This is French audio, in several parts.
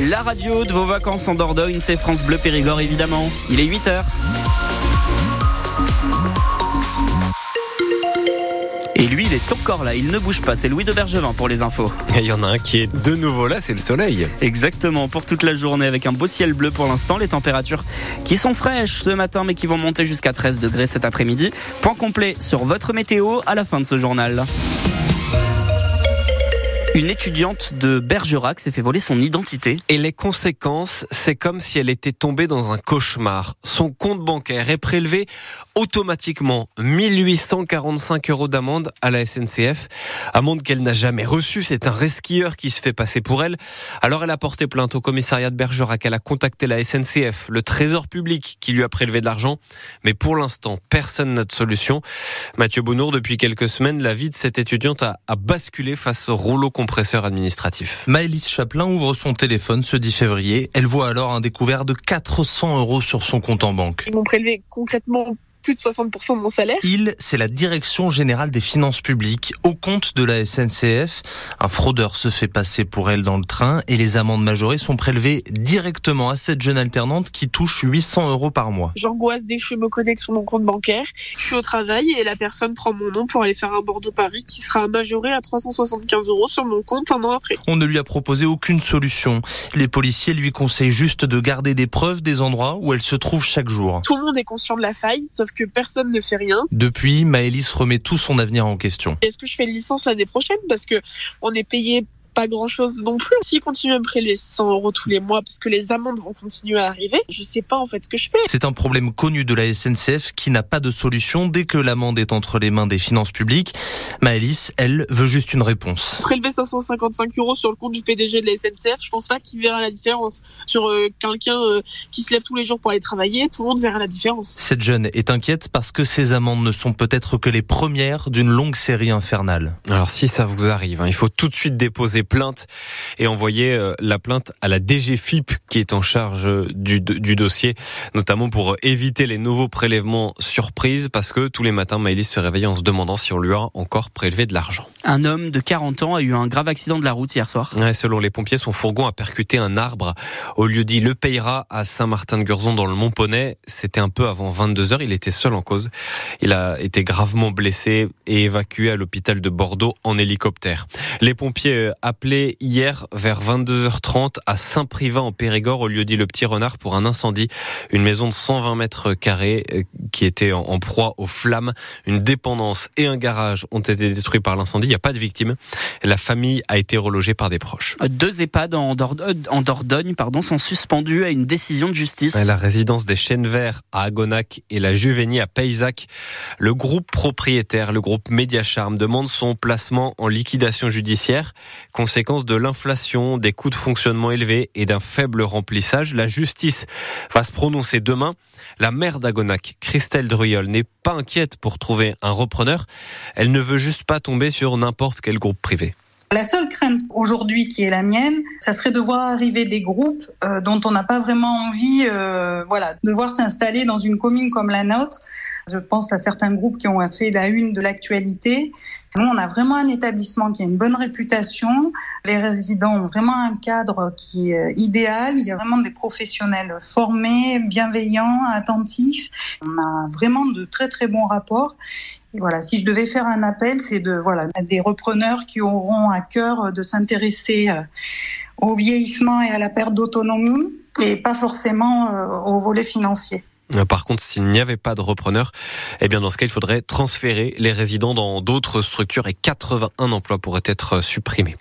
La radio de vos vacances en Dordogne, c'est France Bleu Périgord évidemment. Il est 8h. Et lui, il est encore là, il ne bouge pas. C'est Louis de Bergevin pour les infos. Il y en a un qui est de nouveau là, c'est le soleil. Exactement, pour toute la journée avec un beau ciel bleu pour l'instant. Les températures qui sont fraîches ce matin mais qui vont monter jusqu'à 13 degrés cet après-midi. Point complet sur votre météo à la fin de ce journal. Une étudiante de Bergerac s'est fait voler son identité. Et les conséquences, c'est comme si elle était tombée dans un cauchemar. Son compte bancaire est prélevé automatiquement 1845 euros d'amende à la SNCF. Amende qu'elle n'a jamais reçue. C'est un resquilleur qui se fait passer pour elle. Alors elle a porté plainte au commissariat de Bergerac. Elle a contacté la SNCF, le trésor public qui lui a prélevé de l'argent. Mais pour l'instant, personne n'a de solution. Mathieu Bonnour, depuis quelques semaines, la vie de cette étudiante a, basculé face au rouleau compresseur administratif. Maëlys Chaplin ouvre son téléphone ce 10 février. Elle voit alors un découvert de 400 euros sur son compte en banque. Ils m'ont prélevé concrètement plus de 60% de mon salaire. Il, c'est la Direction générale des finances publiques au compte de la SNCF. Un fraudeur se fait passer pour elle dans le train et les amendes majorées sont prélevées directement à cette jeune alternante qui touche 800 euros par mois. J'angoisse dès que je me connecte sur mon compte bancaire. Je suis au travail et la personne prend mon nom pour aller faire un Bordeaux-Paris qui sera majoré à 375 euros sur mon compte un an après. On ne lui a proposé aucune solution. Les policiers lui conseillent juste de garder des preuves des endroits où elle se trouve chaque jour. Tout le monde est conscient de la faille, sauf que personne ne fait rien. Depuis, Maëlys remet tout son avenir en question. Est-ce que je fais une licence l'année prochaine? Parce que on est payé pas grand chose non plus. S'ils continuent à me prélever 100 euros tous les mois parce que les amendes vont continuer à arriver, je sais pas en fait ce que je fais. C'est un problème connu de la SNCF qui n'a pas de solution dès que l'amende est entre les mains des finances publiques. Maëlys, elle, veut juste une réponse. Prélever 555 euros sur le compte du PDG de la SNCF, je pense pas qu'il verra la différence. Sur euh, quelqu'un euh, qui se lève tous les jours pour aller travailler, tout le monde verra la différence. Cette jeune est inquiète parce que ces amendes ne sont peut-être que les premières d'une longue série infernale. Alors si ça vous arrive, hein, il faut tout de suite déposer plainte et envoyer euh, la plainte à la DGFIP qui est en charge du, du dossier, notamment pour éviter les nouveaux prélèvements surprises parce que tous les matins, Maëlys se réveille en se demandant si on lui a encore prélevé de l'argent. Un homme de 40 ans a eu un grave accident de la route hier soir. Ouais, selon les pompiers, son fourgon a percuté un arbre au lieu dit Le Payera à Saint-Martin-de-Gurzon dans le Mont-Poney. C'était un peu avant 22 heures. Il était seul en cause. Il a été gravement blessé et évacué à l'hôpital de Bordeaux en hélicoptère. Les pompiers appelaient hier vers 22h30 à Saint-Privat en Périgord au lieu dit Le Petit Renard pour un incendie. Une maison de 120 mètres carrés euh, qui était en proie aux flammes. Une dépendance et un garage ont été détruits par l'incendie. Il n'y a pas de victimes. La famille a été relogée par des proches. Deux EHPAD en, Dordogne, en Dordogne pardon, sont suspendus à une décision de justice. La résidence des Chênes Verts à Agonac et la Juvenie à Paysac. Le groupe propriétaire, le groupe Mediacharm, demande son placement en liquidation judiciaire. Conséquence de l'inflation, des coûts de fonctionnement élevés et d'un faible remplissage. La justice va se prononcer demain. La maire d'Agonac, Christelle Druyol, n'est pas inquiète pour trouver un repreneur. Elle ne veut juste pas tomber sur n'importe quel groupe privé. La seule crainte aujourd'hui qui est la mienne, ça serait de voir arriver des groupes euh, dont on n'a pas vraiment envie, euh, voilà, de voir s'installer dans une commune comme la nôtre. Je pense à certains groupes qui ont fait la une de l'actualité. Nous, on a vraiment un établissement qui a une bonne réputation. Les résidents ont vraiment un cadre qui est idéal. Il y a vraiment des professionnels formés, bienveillants, attentifs. On a vraiment de très très bons rapports. Et voilà, si je devais faire un appel, c'est de voilà des repreneurs qui auront à cœur de s'intéresser au vieillissement et à la perte d'autonomie et pas forcément au volet financier. Par contre, s'il n'y avait pas de repreneur, eh bien dans ce cas, il faudrait transférer les résidents dans d'autres structures et 81 emplois pourraient être supprimés.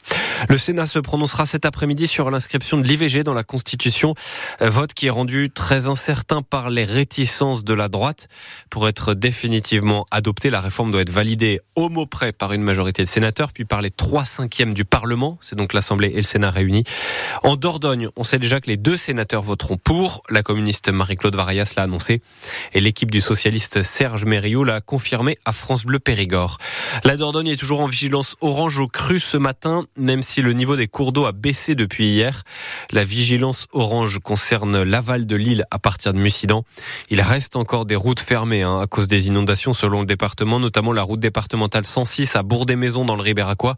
Le Sénat se prononcera cet après-midi sur l'inscription de l'IVG dans la Constitution, vote qui est rendu très incertain par les réticences de la droite. Pour être définitivement adoptée, la réforme doit être validée au mot près par une majorité de sénateurs, puis par les trois cinquièmes du Parlement. C'est donc l'Assemblée et le Sénat réunis. En Dordogne, on sait déjà que les deux sénateurs voteront pour. La communiste Marie-Claude Varayas l'a annoncé et l'équipe du socialiste Serge Mériot l'a confirmé à France Bleu Périgord. La Dordogne est toujours en vigilance orange au cru ce matin, même si le niveau des cours d'eau a baissé depuis hier. La vigilance orange concerne l'aval de l'île à partir de Mussidan. Il reste encore des routes fermées hein, à cause des inondations selon le département, notamment la route départementale 106 à Bourg-des-Maisons dans le Ribéracois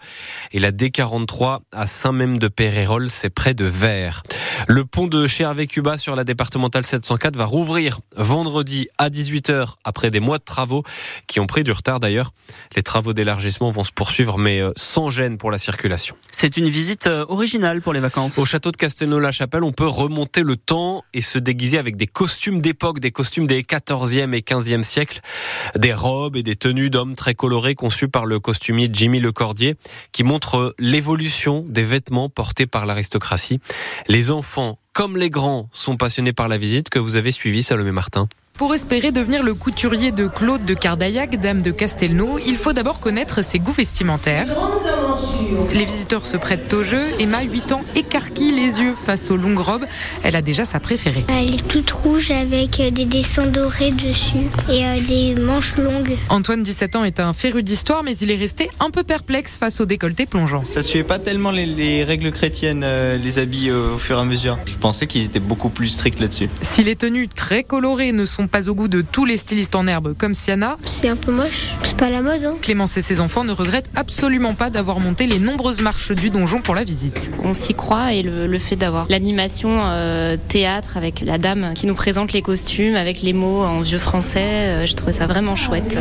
et la D43 à Saint-Même de Pérérol, c'est près de Vers. Le pont de Chervé-Cuba sur la départementale 704 va rouvrir vendredi à 18h après des mois de travaux qui ont pris du retard d'ailleurs. Les travaux d'élargissement vont se poursuivre mais euh, sans gêne pour la circulation. C'est une visite euh, originale pour les vacances. Au château de Castelnau-la-Chapelle, on peut remonter le temps et se déguiser avec des costumes d'époque, des costumes des 14e et 15e siècles, des robes et des tenues d'hommes très colorées conçues par le costumier Jimmy Lecordier qui montrent l'évolution des vêtements portés par l'aristocratie. Les enfants comme les grands sont passionnés par la visite que vous avez suivie, Salomé Martin. Pour espérer devenir le couturier de Claude de Cardaillac, dame de Castelnau, il faut d'abord connaître ses goûts vestimentaires. Les visiteurs se prêtent au jeu. Emma, 8 ans, écarquille les yeux face aux longues robes. Elle a déjà sa préférée. Elle est toute rouge avec des dessins dorés dessus et euh, des manches longues. Antoine, 17 ans, est un féru d'histoire, mais il est resté un peu perplexe face au décolleté plongeant. Ça suivait pas tellement les, les règles chrétiennes, euh, les habits euh, au fur et à mesure. Je pensais qu'ils étaient beaucoup plus stricts là-dessus. Si les tenues très colorées ne sont pas au goût de tous les stylistes en herbe comme Siana, C'est un peu moche. C'est pas la mode, hein. Clémence et ses enfants ne regrettent absolument pas d'avoir monté les nombreuses marches du donjon pour la visite. On s'y croit et le, le fait d'avoir l'animation euh, théâtre avec la dame qui nous présente les costumes avec les mots en vieux français, euh, j'ai trouvé ça vraiment chouette.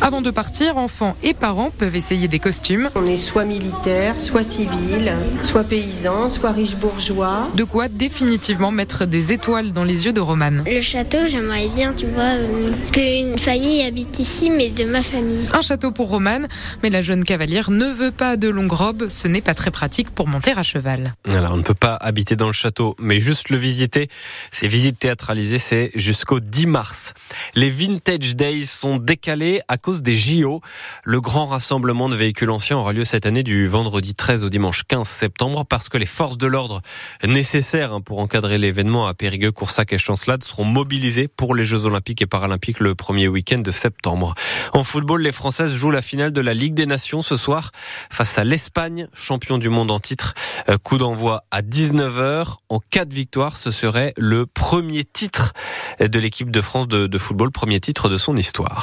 Avant de partir, enfants et parents peuvent essayer des costumes. On est soit militaire, soit civil, soit paysan, soit riche bourgeois. De quoi définitivement mettre des étoiles dans les yeux de Romane. Le château, j'aimerais bien, tu vois, euh, qu'une famille habite ici, mais de ma famille. Un château pour Romane, mais la jeune cavalière ne veut pas de longue robe, ce n'est pas très pratique pour monter à cheval. Alors, on ne peut pas habiter dans le château, mais juste le visiter. Ces visites théâtralisées, c'est jusqu'au 10 mars. Les Vintage Days sont décalés à cause des JO. Le grand rassemblement de véhicules anciens aura lieu cette année du vendredi 13 au dimanche 15 septembre parce que les forces de l'ordre nécessaires hein, pour encadrer l'événement à Périgueux, Coursac et Chancelade seront mobilisées pour les Jeux Olympiques et Paralympiques le premier week-end de septembre. En football, les Françaises jouent la finale de la Ligue des Nations ce soir face à l'Espagne, champion du monde en titre. Euh, Coup d'envoi à 19h. En cas de victoire, ce serait le premier titre de l'équipe de France de, de football, premier titre de son histoire.